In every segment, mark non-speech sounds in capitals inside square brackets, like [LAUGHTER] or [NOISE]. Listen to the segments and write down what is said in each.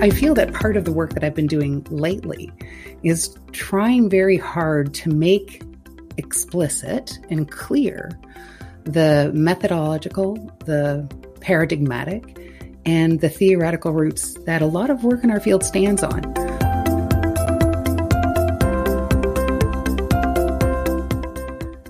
I feel that part of the work that I've been doing lately is trying very hard to make explicit and clear the methodological, the paradigmatic, and the theoretical roots that a lot of work in our field stands on.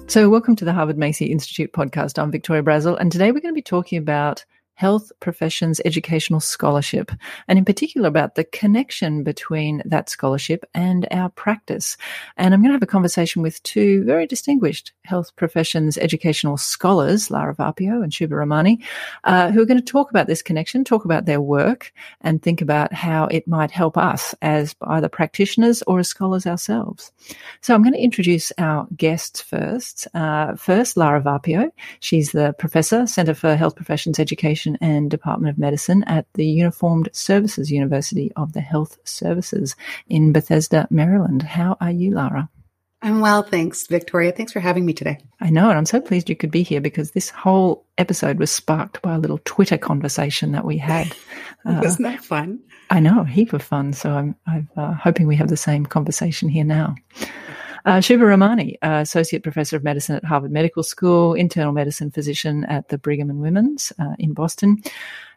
So, welcome to the Harvard Macy Institute podcast. I'm Victoria Brazil, and today we're going to be talking about Health Professions Educational Scholarship, and in particular about the connection between that scholarship and our practice. And I'm going to have a conversation with two very distinguished health professions educational scholars, Lara Varpio and Shubha Ramani, uh, who are going to talk about this connection, talk about their work, and think about how it might help us as either practitioners or as scholars ourselves. So I'm going to introduce our guests first. Uh, first, Lara Varpio. She's the professor, Center for Health Professions Education Education and Department of Medicine at the Uniformed Services University of the Health Sciences in Bethesda, Maryland. How are you, Lara? I'm well, thanks, Victoria. Thanks for having me today. I know, and I'm so pleased you could be here because this whole episode was sparked by a little Twitter conversation that we had. [LAUGHS] Wasn't that fun? I know, a heap of fun. So I'm, I'm uh, hoping we have the same conversation here now. Uh, Shubha Ramani, uh, Associate Professor of Medicine at Harvard Medical School, Internal Medicine Physician at the Brigham and Women's uh, in Boston,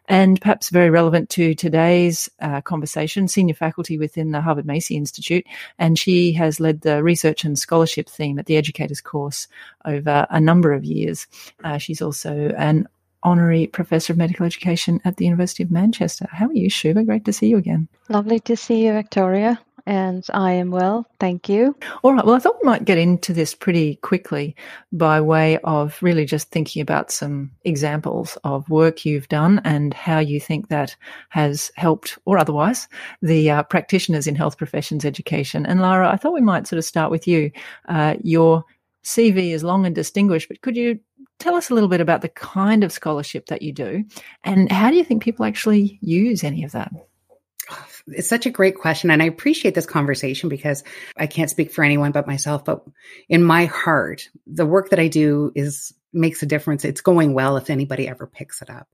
and perhaps very relevant to today's uh, conversation, senior faculty within the Harvard Macy Institute. And she has led the research and scholarship theme at the Educators course over a number of years. Uh, she's also an honorary professor of medical education at the University of Manchester. How are you, Shubha? Great to see you again. Lovely to see you, Victoria and I am well. Thank you. All right. Well, I thought we might get into this pretty quickly by way of really just thinking about some examples of work you've done and how you think that has helped or otherwise the uh, practitioners in health professions education. And Lara, I thought we might sort of start with you. Uh, your CV is long and distinguished, but could you tell us a little bit about the kind of scholarship that you do and how do you think people actually use any of that? It's such a great question. And I appreciate this conversation because I can't speak for anyone but myself. But in my heart, the work that I do is makes a difference. It's going well if anybody ever picks it up.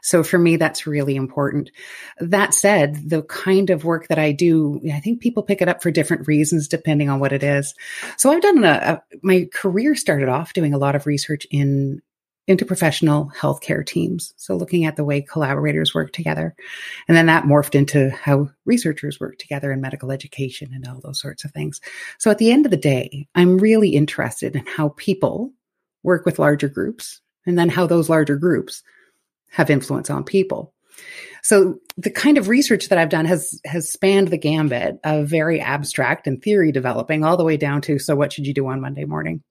So for me, that's really important. That said, the kind of work that I do, I think people pick it up for different reasons depending on what it is. So I've done a, a my career started off doing a lot of research in interprofessional healthcare teams. So looking at the way collaborators work together. And then that morphed into how researchers work together in medical education and all those sorts of things. So at the end of the day, I'm really interested in how people work with larger groups and then how those larger groups have influence on people. So the kind of research that I've done has has spanned the gambit of very abstract and theory developing all the way down to so what should you do on Monday morning.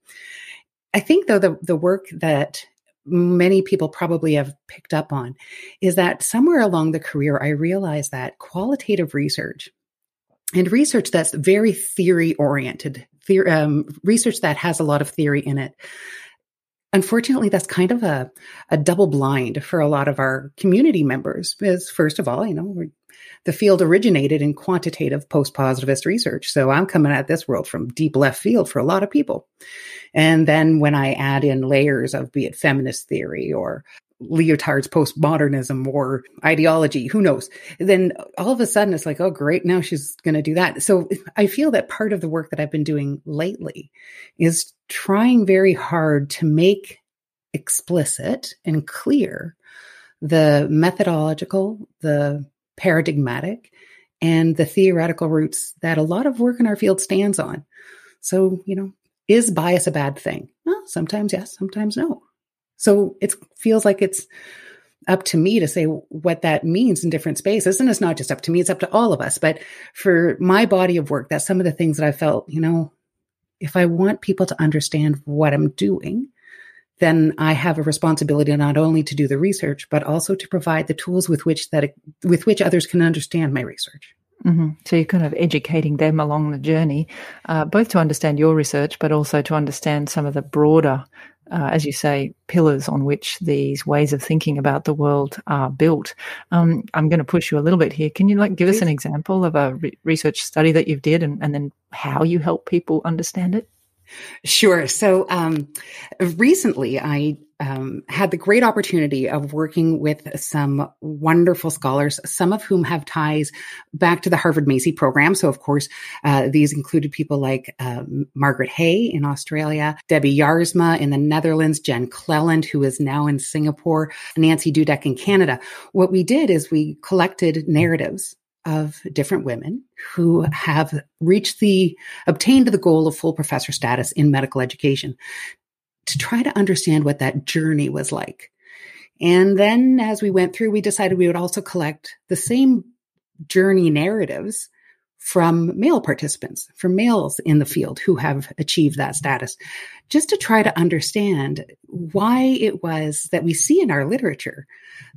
I think though the the work that many people probably have picked up on is that somewhere along the career, I realized that qualitative research and research that's very theory oriented, um, research that has a lot of theory in it. Unfortunately, that's kind of a, a double blind for a lot of our community members. Because first of all, you know, the field originated in quantitative post-positivist research. So I'm coming at this world from deep left field for a lot of people. And then when I add in layers of be it feminist theory or Lyotard's postmodernism or ideology, who knows? Then all of a sudden it's like, oh, great, now she's going to do that. So I feel that part of the work that I've been doing lately is trying very hard to make explicit and clear the methodological, the paradigmatic, and the theoretical roots that a lot of work in our field stands on. So, you know, is bias a bad thing? Well, sometimes yes, sometimes no. So it feels like it's up to me to say what that means in different spaces. And it's not just up to me, it's up to all of us. But for my body of work, that's some of the things that I felt, you know, if I want people to understand what I'm doing, then I have a responsibility not only to do the research, but also to provide the tools with which that with which others can understand my research. Mm-hmm. So you're kind of educating them along the journey, uh, both to understand your research, but also to understand some of the broader, uh, as you say, pillars on which these ways of thinking about the world are built. Um, I'm going to push you a little bit here. Can you like give Please. us an example of a re- research study that you've did, and, and then how you help people understand it? Sure. So um, recently, I um, had the great opportunity of working with some wonderful scholars, some of whom have ties back to the Harvard Macy program. So, of course, uh, these included people like uh, Margaret Hay in Australia, Debbie Jaarsma in the Netherlands, Jen Cleland, who is now in Singapore, Nancy Dudek in Canada. What we did is we collected narratives of different women who have reached the obtained the goal of full professor status in medical education to try to understand what that journey was like. And then as we went through, we decided we would also collect the same journey narratives from male participants, from males in the field who have achieved that status, just to try to understand why it was that we see in our literature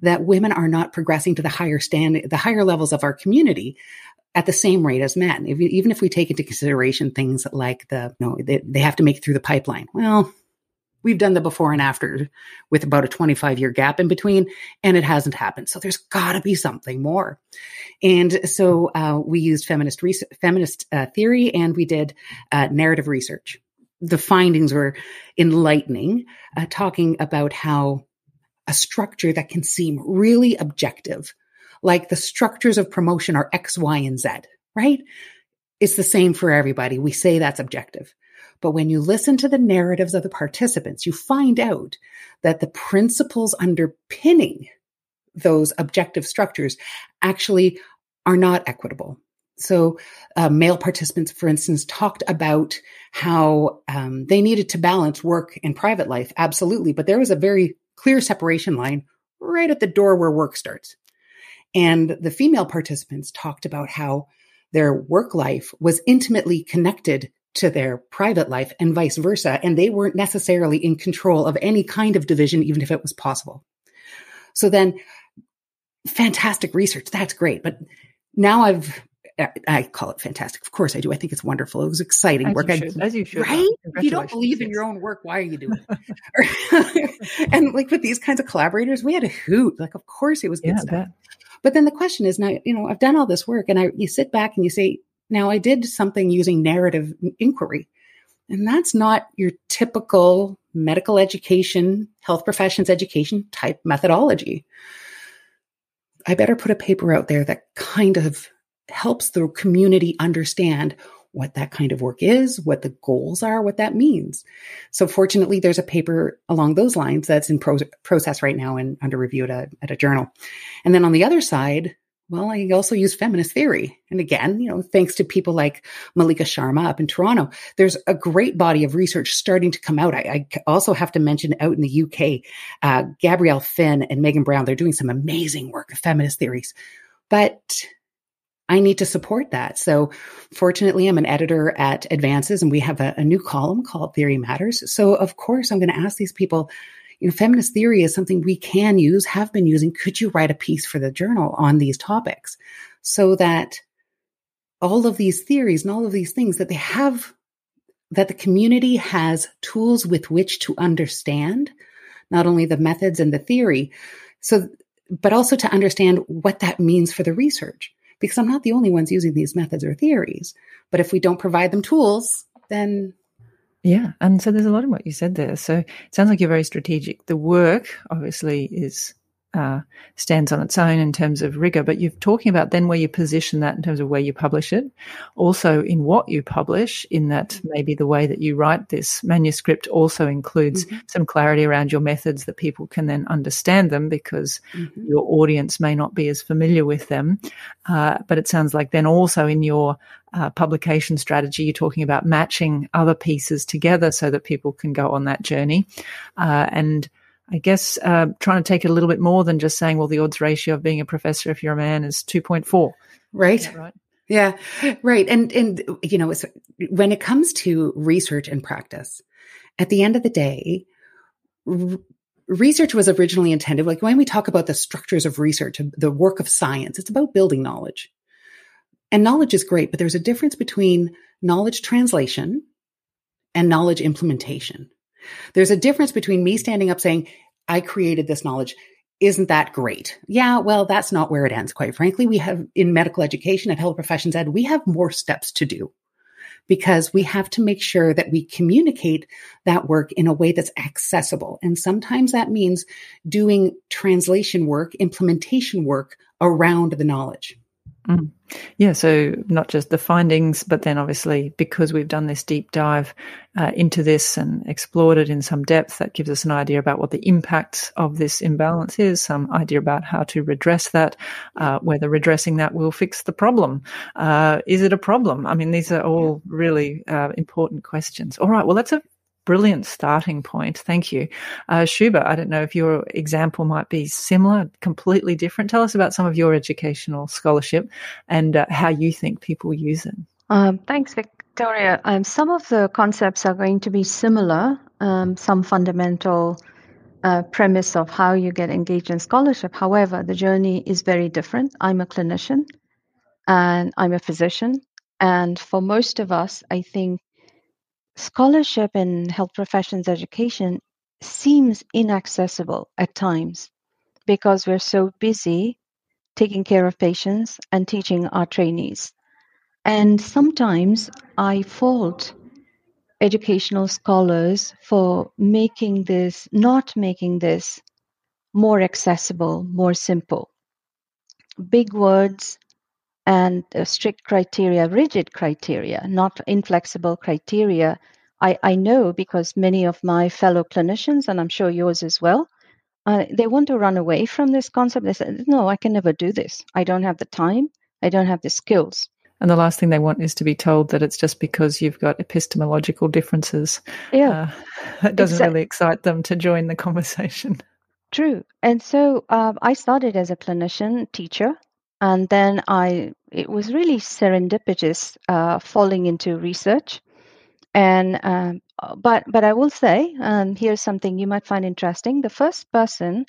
that women are not progressing to the higher stand, the higher levels of our community at the same rate as men. If, even if we take into consideration things like the, you know, they, they have to make it through the pipeline. Well, we've done the before and after with about a 25 year gap in between and it hasn't happened. So there's got to be something more. And so uh, we used feminist feminist uh, theory and we did uh, narrative research. The findings were enlightening uh, talking about how a structure that can seem really objective like the structures of promotion are x y and z right? It's the same for everybody. We say that's objective but when you listen to the narratives of the participants, you find out that the principles underpinning those objective structures actually are not equitable. So, uh, male participants, for instance, talked about how um, they needed to balance work and private life. Absolutely. But there was a very clear separation line right at the door where work starts. And the female participants talked about how their work life was intimately connected to their private life and vice versa. And they weren't necessarily in control of any kind of division, even if it was possible. So then fantastic research. That's great. But now I've, I call it fantastic. Of course I do. I think it's wonderful. It was exciting as work. You should, as you should. Right? If you don't believe in your own work, why are you doing it? [LAUGHS] and like with these kinds of collaborators, we had a hoot. Like, of course it was good yeah, stuff. But then the question is now, you know, I've done all this work and I, you sit back and you say, now, I did something using narrative inquiry, and that's not your typical medical education, health professions education type methodology. I better put a paper out there that kind of helps the community understand what that kind of work is, what the goals are, what that means. So fortunately, there's a paper along those lines that's in pro- process right now and under review at a, at a journal. And then on the other side, well, I also use feminist theory. And again, you know, thanks to people like Malika Sharma up in Toronto, there's a great body of research starting to come out. I, I also have to mention out in the UK, uh, Gabrielle Finn and Megan Brown, they're doing some amazing work of feminist theories. But I need to support that. So fortunately, I'm an editor at Advances and we have a, a new column called Theory Matters. So of course, I'm going to ask these people, you know, feminist theory is something we can use, have been using. Could you write a piece for the journal on these topics so that all of these theories and all of these things that they have, that the community has tools with which to understand not only the methods and the theory, so, but also to understand what that means for the research. Because I'm not the only ones using these methods or theories. But if we don't provide them tools, then yeah. And so there's a lot in what you said there. So it sounds like you're very strategic. The work obviously is uh, stands on its own in terms of rigor, but you're talking about then where you position that in terms of where you publish it, also in what you publish, in that mm-hmm. maybe the way that you write this manuscript also includes mm-hmm. some clarity around your methods that people can then understand them because mm-hmm. your audience may not be as familiar with them. Uh, but it sounds like then also in your uh, publication strategy, you're talking about matching other pieces together so that people can go on that journey. Uh, and I guess uh, trying to take it a little bit more than just saying, well, the odds ratio of being a professor if you're a man is 2.4. Right. Right. Yeah. Right. And, and, you know, when it comes to research and practice, at the end of the day, r- research was originally intended, like when we talk about the structures of research, the work of science, it's about building knowledge. And knowledge is great, but there's a difference between knowledge translation and knowledge implementation. There's a difference between me standing up saying, I created this knowledge. Isn't that great? Yeah, well, that's not where it ends, quite frankly. We have in medical education at health professions ed, we have more steps to do because we have to make sure that we communicate that work in a way that's accessible. And sometimes that means doing translation work, implementation work around the knowledge. Mm. Yeah, so not just the findings, but then obviously because we've done this deep dive uh, into this and explored it in some depth, that gives us an idea about what the impact of this imbalance is, some idea about how to redress that, uh, whether redressing that will fix the problem. Uh, is it a problem? I mean, these are all really uh, important questions. All right, well, that's a brilliant starting point. Thank you. Uh, Shuba, I don't know if your example might be similar, completely different. Tell us about some of your educational scholarship and uh, how you think people use it. Um, thanks, Victoria. Um, some of the concepts are going to be similar, um, some fundamental uh, premise of how you get engaged in scholarship. However, the journey is very different. I'm a clinician and I'm a physician. And for most of us, I think Scholarship in health professions education seems inaccessible at times because we're so busy taking care of patients and teaching our trainees. And sometimes I fault educational scholars for making this, not making this more accessible, more simple. Big words, and strict criteria, rigid criteria, not inflexible criteria. I, I know because many of my fellow clinicians, and I'm sure yours as well, uh, they want to run away from this concept. They say, no, I can never do this. I don't have the time. I don't have the skills. And the last thing they want is to be told that it's just because you've got epistemological differences. Yeah. Uh, [LAUGHS] that doesn't really excite them to join the conversation. True. And so uh, I started as a clinician teacher and then I it was really serendipitous uh, falling into research. And um, but but I will say, um, here's something you might find interesting. The first person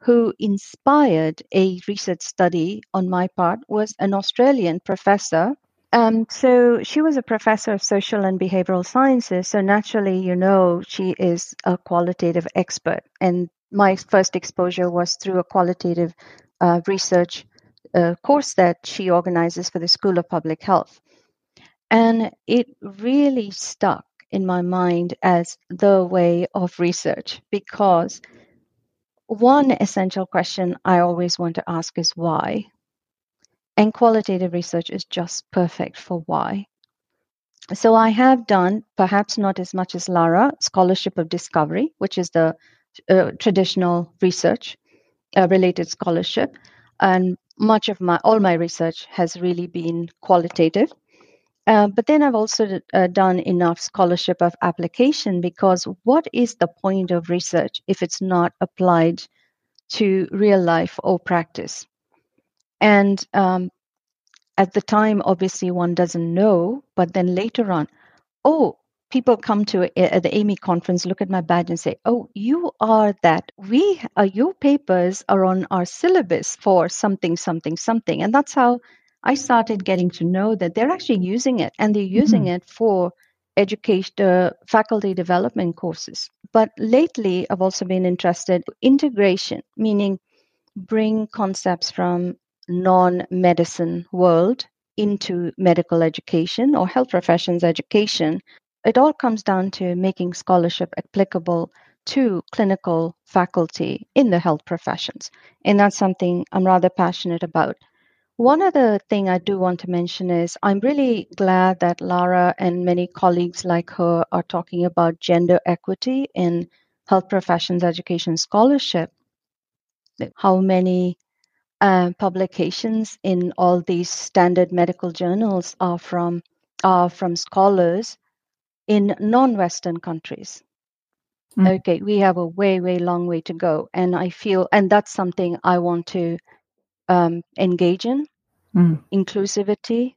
who inspired a research study on my part was an Australian professor. Um, so she was a professor of social and behavioral sciences. So naturally, you know, she is a qualitative expert. And my first exposure was through a qualitative uh, research a course that she organizes for the School of Public Health. And it really stuck in my mind as the way of research because one essential question I always want to ask is why? And qualitative research is just perfect for why. So I have done, perhaps not as much as Lara, scholarship of discovery, which is the uh, traditional research uh, related scholarship. And much of my all my research has really been qualitative. Uh, but then I've also uh, done enough scholarship of application because what is the point of research if it's not applied to real life or practice? And um, at the time, obviously, one doesn't know, but then later on, oh, people come to at the AMEE conference, look at my badge and say, "Oh, you are that. We uh, your papers are on our syllabus for something, something, something." And that's how I started getting to know that they're actually using it, and they're using mm-hmm. it for education, uh, faculty development courses. But lately, I've also been interested in integration, meaning bring concepts from non-medicine world into medical education or health professions education it all comes down to making scholarship applicable to clinical faculty in the health professions. And that's something I'm rather passionate about. One other thing I do want to mention is I'm really glad that Lara and many colleagues like her are talking about gender equity in health professions education scholarship. How many uh, publications in all these standard medical journals are from are from scholars in non-Western countries. Mm. Okay, we have a way, way long way to go, and I feel, and that's something I want to um, engage in, mm. inclusivity,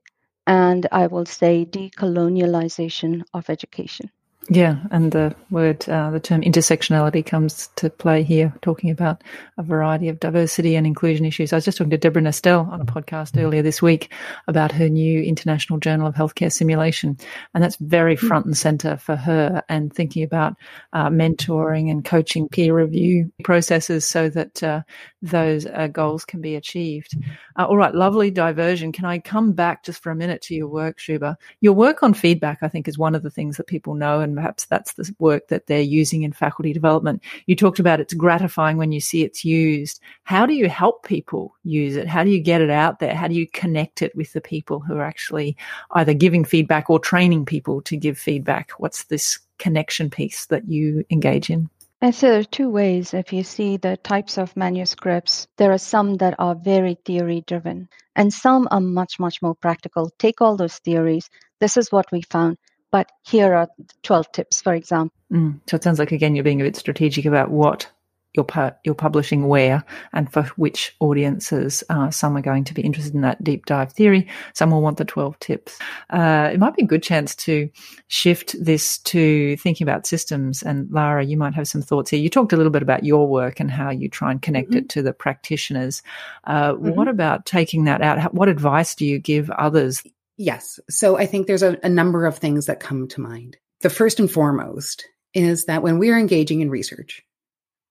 and I will say decolonialization of education. Yeah, and the word, uh, the term intersectionality comes to play here, talking about a variety of diversity and inclusion issues. I was just talking to Debra Nestel on a podcast earlier this week about her new International Journal of Healthcare Simulation, and that's very hmm. front and center for her. And thinking about uh, mentoring and coaching peer review processes so that uh, those uh, goals can be achieved. Uh, all right, lovely diversion. Can I come back just for a minute to your work, Shuba? Your work on feedback, I think, is one of the things that people know and perhaps that's the work that they're using in faculty development. You talked about it's gratifying when you see it's used. How do you help people use it? How do you get it out there? How do you connect it with the people who are actually either giving feedback or training people to give feedback? What's this connection piece that you engage in? And so there are two ways. If you see the types of manuscripts, there are some that are very theory driven and some are much, much more practical. Take all those theories. This is what we found but here are 12 tips, for example. Mm. So it sounds like, again, you're being a bit strategic about what you're, pu- you're publishing where and for which audiences. Uh, some are going to be interested in that deep dive theory. Some will want the 12 tips. Uh, it might be a good chance to shift this to thinking about systems. And Lara, you might have some thoughts here. You talked a little bit about your work and how you try and connect mm-hmm. it to the practitioners. Uh, mm-hmm. What about taking that out? What advice do you give others? Yes. So I think there's a, a number of things that come to mind. The first and foremost is that when we are engaging in research,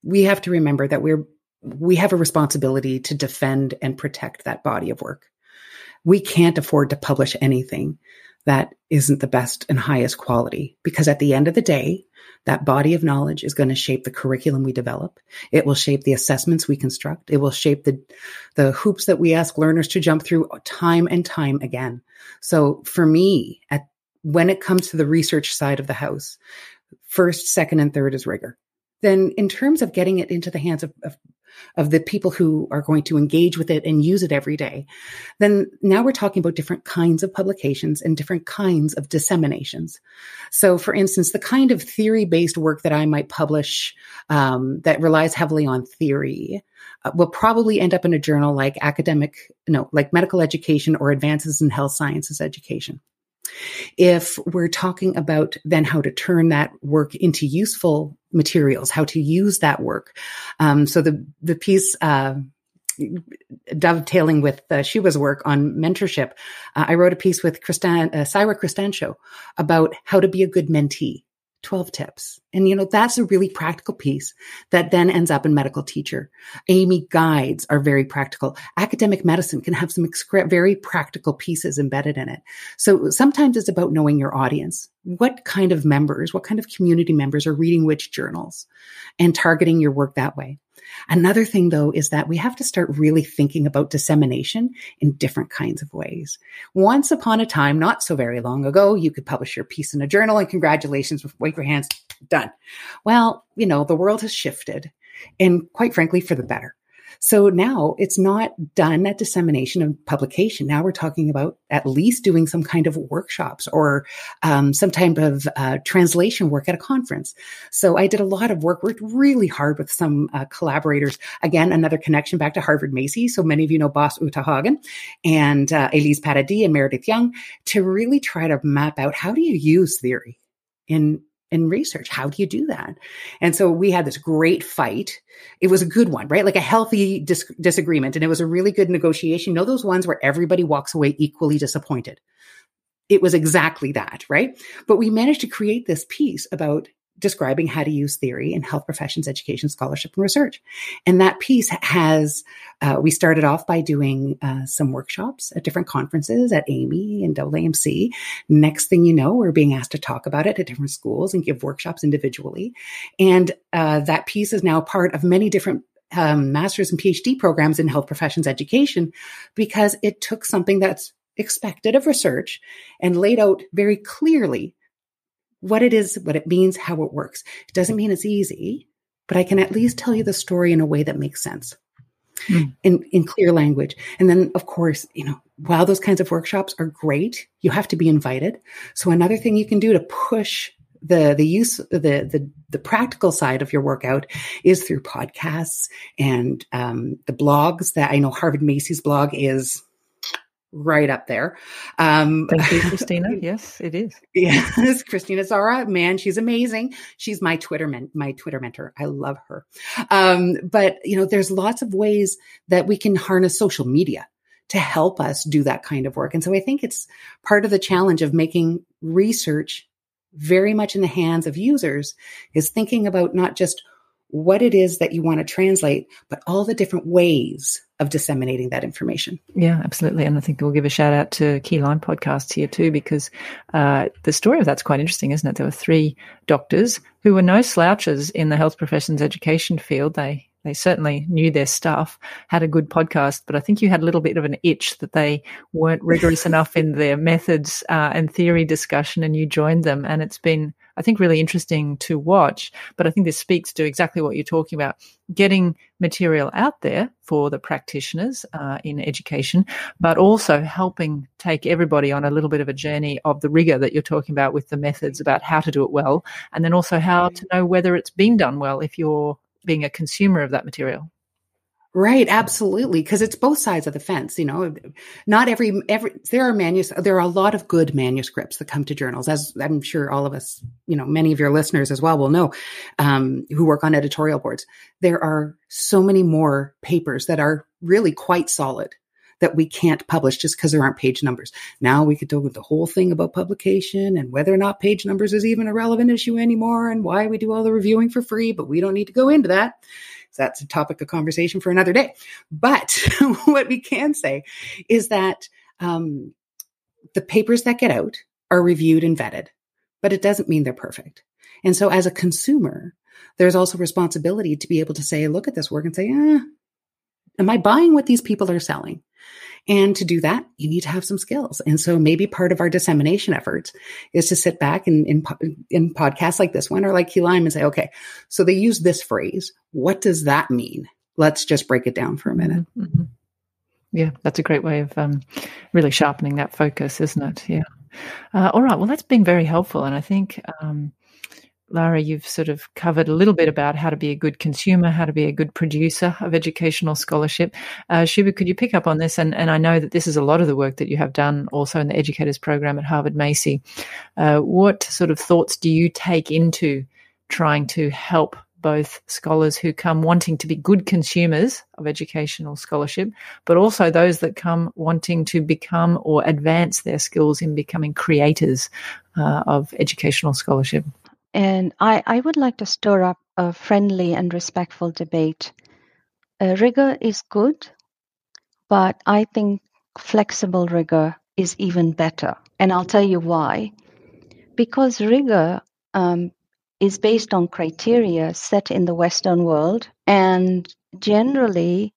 we have to remember that we're we have a responsibility to defend and protect that body of work. We can't afford to publish anything that isn't the best and highest quality because at the end of the day, that body of knowledge is going to shape the curriculum we develop. It will shape the assessments we construct. It will shape the, the hoops that we ask learners to jump through time and time again. So for me, at, when it comes to the research side of the house, first, second, and third is rigor. Then in terms of getting it into the hands of, of of the people who are going to engage with it and use it every day, then now we're talking about different kinds of publications and different kinds of disseminations. So, for instance, the kind of theory based work that I might publish um, that relies heavily on theory uh, will probably end up in a journal like academic, no, like medical education or advances in health sciences education. If we're talking about then how to turn that work into useful materials, how to use that work. Um, so the, the piece, uh, dovetailing with uh, Shuba's work on mentorship, uh, I wrote a piece with Christan, uh, Sayra Cristancho about how to be a good mentee. 12 tips. And you know, that's a really practical piece that then ends up in medical teacher. AMEE guides are very practical. Academic medicine can have some very practical pieces embedded in it. So sometimes it's about knowing your audience. What kind of members, what kind of community members are reading which journals and targeting your work that way. Another thing though is that we have to start really thinking about dissemination in different kinds of ways. Once upon a time, not so very long ago, you could publish your piece in a journal and congratulations, wave your hands, done. Well, you know, the world has shifted and quite frankly for the better. So now it's not done at dissemination and publication. Now we're talking about at least doing some kind of workshops or um, some type of uh, translation work at a conference. So I did a lot of work, worked really hard with some uh, collaborators. Again, another connection back to Harvard Macy. So many of you know Bas Uijtdehaage and uh, Elise Paradis and Meredith Young to really try to map out how do you use theory in in research. How do you do that? And so we had this great fight. It was a good one, right? Like a healthy dis- disagreement. And it was a really good negotiation. You know, those ones where everybody walks away equally disappointed. It was exactly that, right? But we managed to create this piece about describing how to use theory in health professions, education, scholarship, and research. And that piece has, uh, we started off by doing uh, some workshops at different conferences at AMEE and AAMC. Next thing you know, we're being asked to talk about it at different schools and give workshops individually. And uh, that piece is now part of many different um, master's and PhD programs in health professions education because it took something that's expected of research and laid out very clearly what it is, what it means, how it works. It doesn't mean it's easy, but I can at least tell you the story in a way that makes sense. Mm. In, in clear language. And then, of course, you know, while those kinds of workshops are great, you have to be invited. So another thing you can do to push the the use the the the practical side of your workout is through podcasts and um, the blogs that I know Harvard Macy's blog is right up there. Um, Thank you, [LAUGHS] Christina. yes, it is. Yes, Christina Zara, man, she's amazing. She's my Twitter men- my Twitter mentor. I love her. Um, but you know, there's lots of ways that we can harness social media to help us do that kind of work. And so I think it's part of the challenge of making research very much in the hands of users is thinking about not just what it is that you want to translate, but all the different ways of disseminating that information. Yeah, absolutely. And I think we'll give a shout out to KeyLIME Podcasts here too, because uh, the story of that's quite interesting, isn't it? There were three doctors who were no slouches in the health professions education field. They they certainly knew their stuff, had a good podcast, but I think you had a little bit of an itch that they weren't rigorous [LAUGHS] enough in their methods uh, and theory discussion, and you joined them. And it's been, I think, really interesting to watch. But I think this speaks to exactly what you're talking about getting material out there for the practitioners uh, in education, but also helping take everybody on a little bit of a journey of the rigor that you're talking about with the methods about how to do it well, and then also how to know whether it's been done well if you're being a consumer of that material. Right, absolutely, because it's both sides of the fence. You know, not every every there are manus there are a lot of good manuscripts that come to journals, as I'm sure all of us, you know, many of your listeners as well will know, um, who work on editorial boards. There are so many more papers that are really quite solid that we can't publish just because there aren't page numbers. Now we could with the whole thing about publication and whether or not page numbers is even a relevant issue anymore and why we do all the reviewing for free, but we don't need to go into that. So that's a topic of conversation for another day. But [LAUGHS] what we can say is that um, the papers that get out are reviewed and vetted, but it doesn't mean they're perfect. And so as a consumer, there's also responsibility to be able to say, look at this work and say, eh, am I buying what these people are selling? And to do that, you need to have some skills. And so maybe part of our dissemination efforts is to sit back and in, in podcasts like this one or like KeyLIME and say, okay, so they use this phrase. What does that mean? Let's just break it down for a minute. Mm-hmm. mm-hmm. Yeah, that's a great way of um, really sharpening that focus, isn't it? Yeah. Uh, all right. Well, that's been very helpful. And I think um, Lara, you've sort of covered a little bit about how to be a good consumer, how to be a good producer of educational scholarship. Uh, Shuba, could you pick up on this? And, and I know that this is a lot of the work that you have done also in the educators program at Harvard Macy. Uh, what sort of thoughts do you take into trying to help both scholars who come wanting to be good consumers of educational scholarship, but also those that come wanting to become or advance their skills in becoming creators uh, of educational scholarship? And I, I would like to stir up a friendly and respectful debate. Uh, rigor is good, but I think flexible rigor is even better. And I'll tell you why. Because rigor um, is based on criteria set in the Western world. And generally,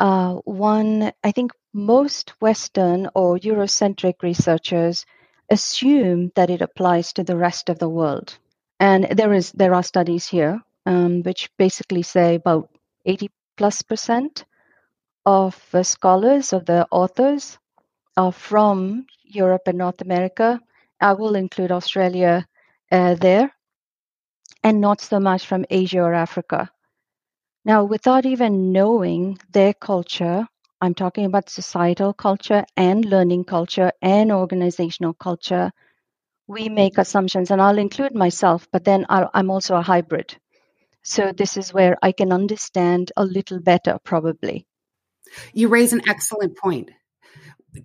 uh, one, I think most Western or Eurocentric researchers assume that it applies to the rest of the world. And there is there are studies here um, which basically say about 80 plus percent of the scholars of the authors are from Europe and North America. I will include Australia uh, there, and not so much from Asia or Africa. Now, without even knowing their culture, I'm talking about societal culture and learning culture and organizational culture we make assumptions, and I'll include myself, but then i am also a hybrid. So this is where I can understand a little better, probably. You raise an excellent point.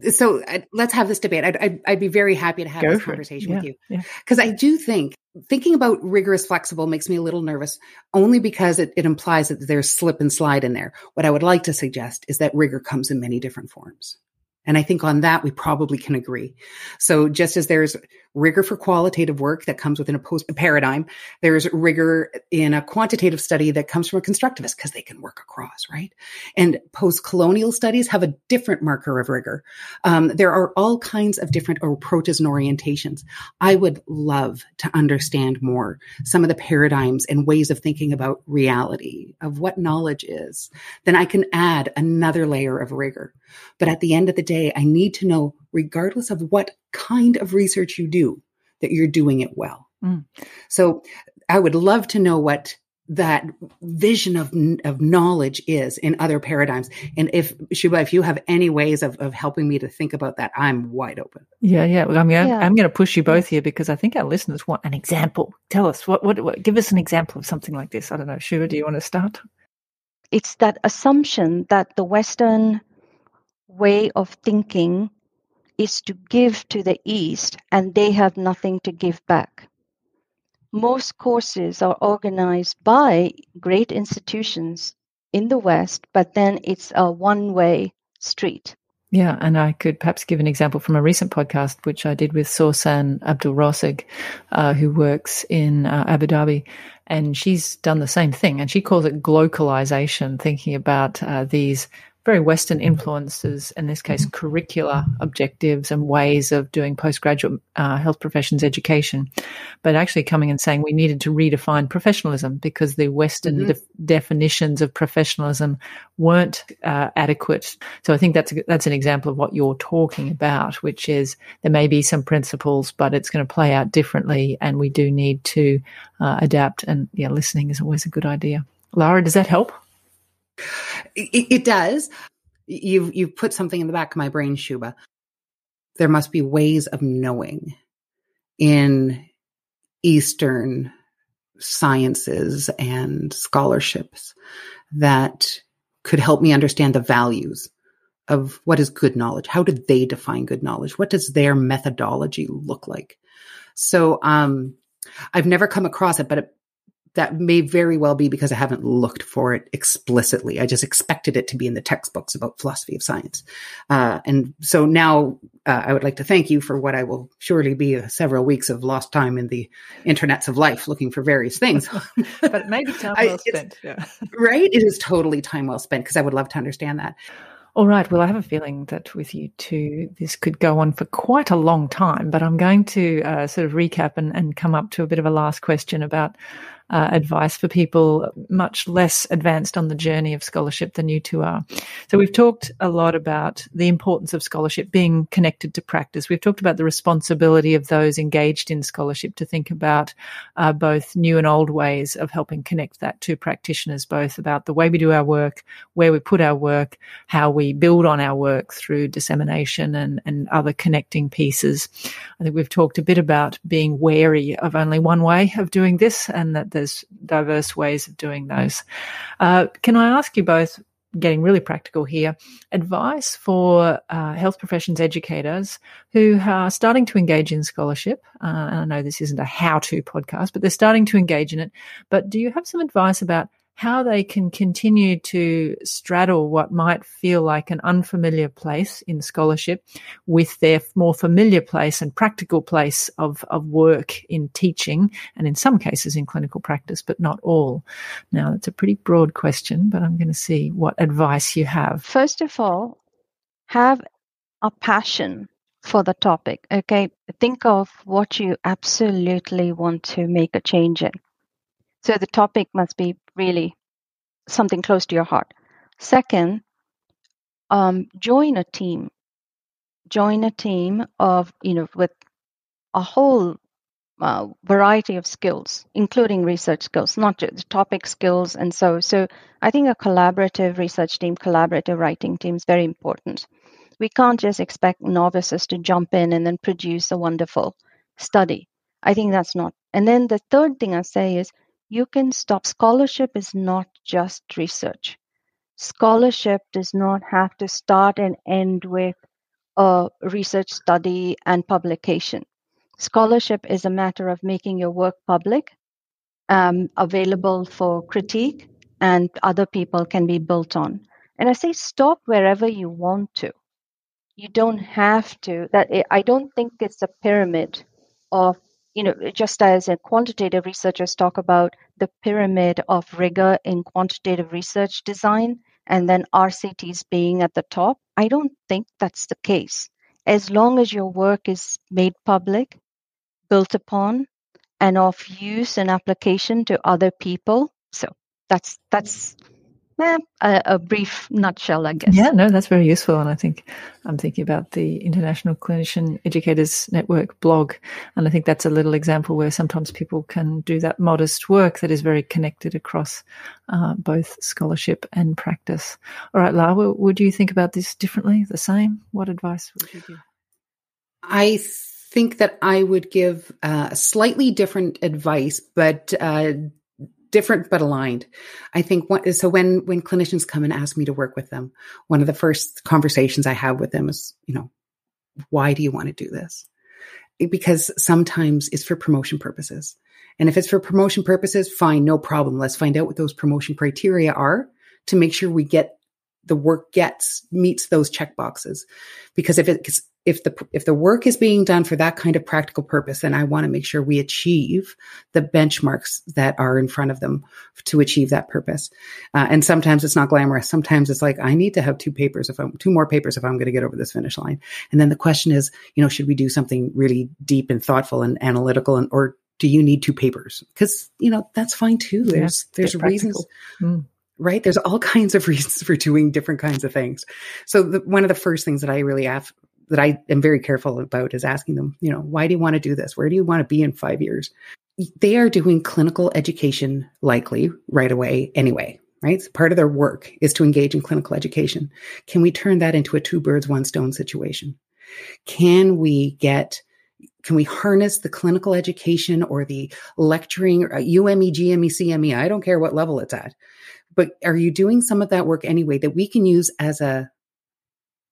So uh, let's have this debate. I'd, I'd, I'd, be very happy to have Go this conversation yeah, with you because yeah. I do think thinking about rigorous flexible makes me a little nervous only because it, it implies that there's slip and slide in there. What I would like to suggest is that rigor comes in many different forms. And I think on that, we probably can agree. So just as there's rigor for qualitative work that comes within a post paradigm, there's rigor in a quantitative study that comes from a constructivist because they can work across, right? And post colonial studies have a different marker of rigor. Um, there are all kinds of different approaches and orientations. I would love to understand more some of the paradigms and ways of thinking about reality, of what knowledge is. Then I can add another layer of rigor. But at the end of the day, I need to know, regardless of what kind of research you do, that you're doing it well. Mm. So I would love to know what that vision of of knowledge is in other paradigms. And if Shubha, if you have any ways of, of helping me to think about that, I'm wide open. Yeah, yeah. Well, I mean, yeah. I'm going to push you both here because I think our listeners want an example. Tell us what, what, what give us an example of something like this. I don't know, Shubha, do you want to start? It's that assumption that the Western way of thinking is to give to the East and they have nothing to give back most courses are organized by great institutions in the West, but then it's a one way street. Yeah, and I could perhaps give an example from a recent podcast, which I did with Sawsan Abdel-Razig, uh, who works in uh, Abu Dhabi. And she's done the same thing. And she calls it glocalization, thinking about uh, these very Western influences, in this case, curricular objectives and ways of doing postgraduate uh, health professions education, but actually coming and saying we needed to redefine professionalism because the Western mm-hmm. de- definitions of professionalism weren't uh, adequate. So I think that's a, that's an example of what you're talking about, which is there may be some principles, but it's going to play out differently, and we do need to uh, adapt. And yeah, listening is always a good idea. Lara, does that help? It, it does. You've you've put something in the back of my brain, Shuba. There must be ways of knowing in Eastern sciences and scholarships that could help me understand the values of what is good knowledge. How do they define good knowledge? What does their methodology look like? So, um, I've never come across it, but it, that may very well be because I haven't looked for it explicitly. I just expected it to be in the textbooks about philosophy of science. Uh, and so now uh, I would like to thank you for what I will surely be uh, several weeks of lost time in the internets of life looking for various things. [LAUGHS] but maybe time well I, spent. Yeah. [LAUGHS] Right? It is totally time well spent because I would love to understand that. All right. Well, I have a feeling that with you two, this could go on for quite a long time, but I'm going to uh, sort of recap and, and come up to a bit of a last question about uh, advice for people much less advanced on the journey of scholarship than you two are. So we've talked a lot about the importance of scholarship being connected to practice. We've talked about the responsibility of those engaged in scholarship to think about uh, both new and old ways of helping connect that to practitioners, both about the way we do our work, where we put our work, how we build on our work through dissemination and, and other connecting pieces. I think we've talked a bit about being wary of only one way of doing this and that there's diverse ways of doing those. Uh, can I ask you both, getting really practical here, advice for uh, health professions educators who are starting to engage in scholarship? Uh, and I know this isn't a how to podcast, but they're starting to engage in it. But do you have some advice about how they can continue to straddle what might feel like an unfamiliar place in scholarship with their more familiar place and practical place of, of work in teaching and in some cases in clinical practice, but not all. Now, that's a pretty broad question, but I'm going to see what advice you have. First of all, have a passion for the topic. Okay. Think of what you absolutely want to make a change in. So the topic must be really something close to your heart. Second, um, join a team. Join a team of, you know, with a whole uh, variety of skills, including research skills, not just topic skills. And so, so I think a collaborative research team, collaborative writing team is very important. We can't just expect novices to jump in and then produce a wonderful study. I think that's not. And then the third thing I say is you can stop. Scholarship is not just research. Scholarship does not have to start and end with a research study and publication. Scholarship is a matter of making your work public, um, available for critique, and other people can be built on. And I say stop wherever you want to. You don't have to. That I don't think it's a pyramid of you know, just as quantitative researchers talk about the pyramid of rigor in quantitative research design and then RCTs being at the top, I don't think that's the case. As long as your work is made public, built upon, and of use and application to other people. So that's that's eh, a, a, brief nutshell, I guess. Yeah, no, that's very useful. And I think I'm thinking about the International Clinician Educators Network blog. And I think that's a little example where sometimes people can do that modest work that is very connected across uh, both scholarship and practice. All right, Lara, would you think about this differently, the same? What advice would you give? I think that I would give uh, slightly different advice, but uh, different but aligned. I think so when when clinicians come and ask me to work with them, one of the first conversations I have with them is, you know, why do you want to do this? Because sometimes it's for promotion purposes. And if it's for promotion purposes, fine, no problem. Let's find out what those promotion criteria are to make sure we get the work gets meets those check boxes. Because if it's if the if the work is being done for that kind of practical purpose, then I want to make sure we achieve the benchmarks that are in front of them to achieve that purpose. Uh, and sometimes it's not glamorous. Sometimes it's like I need to have two papers if I'm two more papers if I'm going to get over this finish line. And then the question is, you know, should we do something really deep and thoughtful and analytical, and or do you need two papers? Because you know that's fine too. There's yeah, there's reasons. Mm right? There's all [LAUGHS] kinds of reasons for doing different kinds of things. So the, one of the first things that I really have that I am very careful about is asking them, you know, why do you want to do this? Where do you want to be in five years? They are doing clinical education likely right away anyway, right? So part of their work is to engage in clinical education. Can we turn that into a two birds, one stone situation? Can we get can we harness the clinical education or the lecturing uh, or UME, GME, CME? I don't care what level it's at. But are you doing some of that work anyway that we can use as a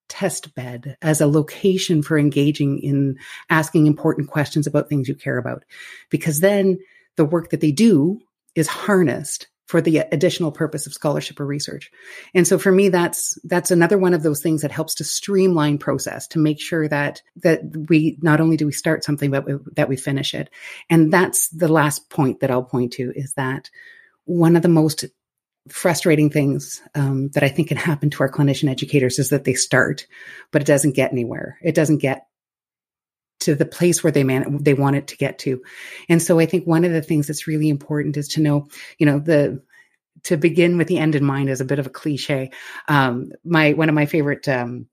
test bed as a location for engaging in asking important questions about things you care about. Because then the work that they do is harnessed for the additional purpose of scholarship or research. And so for me, that's, that's another one of those things that helps to streamline process to make sure that, that we, not only do we start something, but we, that we finish it. And that's the last point that I'll point to is that one of the most frustrating things um, that I think can happen to our clinician educators is that they start, but it doesn't get anywhere. It doesn't get to the place where they man they want it to get to. And so I think one of the things that's really important is to know, you know, the to begin with the end in mind is a bit of a cliche. Um, my one of my favorite um,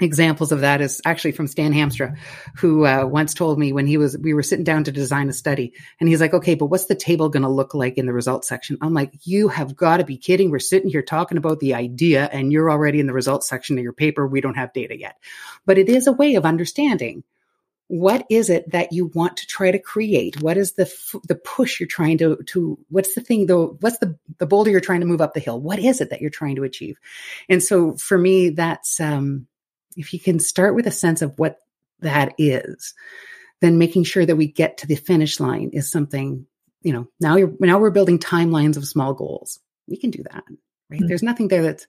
examples of that is actually from Stan Hamstra, who uh, once told me when he was we were sitting down to design a study, and he's like, "Okay, but what's the table going to look like in the results section?" I'm like, "You have got to be kidding! We're sitting here talking about the idea, and you're already in the results section of your paper. We don't have data yet, but it is a way of understanding." What is it that you want to try to create? What is the f- the push you're trying to to? What's the thing though? What's the the boulder you're trying to move up the hill? What is it that you're trying to achieve? And so for me, that's um, if you can start with a sense of what that is, then making sure that we get to the finish line is something, you know, now you're, now we're building timelines of small goals. We can do that, right? Mm-hmm. There's nothing there that's,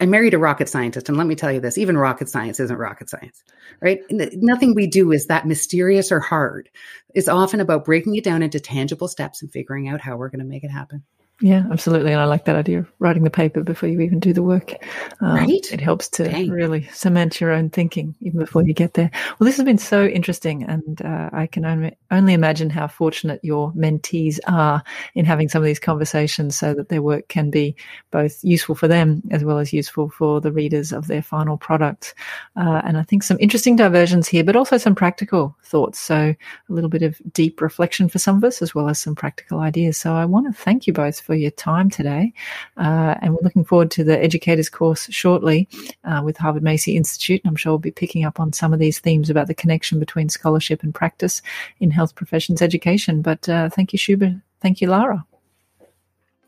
I married a rocket scientist, and let me tell you this: even rocket science isn't rocket science, right? Nothing we do is that mysterious or hard. It's often about breaking it down into tangible steps and figuring out how we're going to make it happen. Yeah, absolutely. And I like that idea of writing the paper before you even do the work. Um, right. It helps to Dang. really cement your own thinking even before you get there. Well, this has been so interesting. And uh, I can only, only imagine how fortunate your mentees are in having some of these conversations so that their work can be both useful for them as well as useful for the readers of their final product. Uh, and I think some interesting diversions here, but also some practical thoughts. So a little bit of deep reflection for some of us as well as some practical ideas. So I want to thank you both for your time today. Uh, and we're looking forward to the educators course shortly uh, with Harvard Macy Institute. And I'm sure we'll be picking up on some of these themes about the connection between scholarship and practice in health professions education. But uh, thank you, Shubha. Thank you, Lara.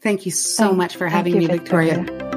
Thank you so thank, much for having me, Victoria. Victoria.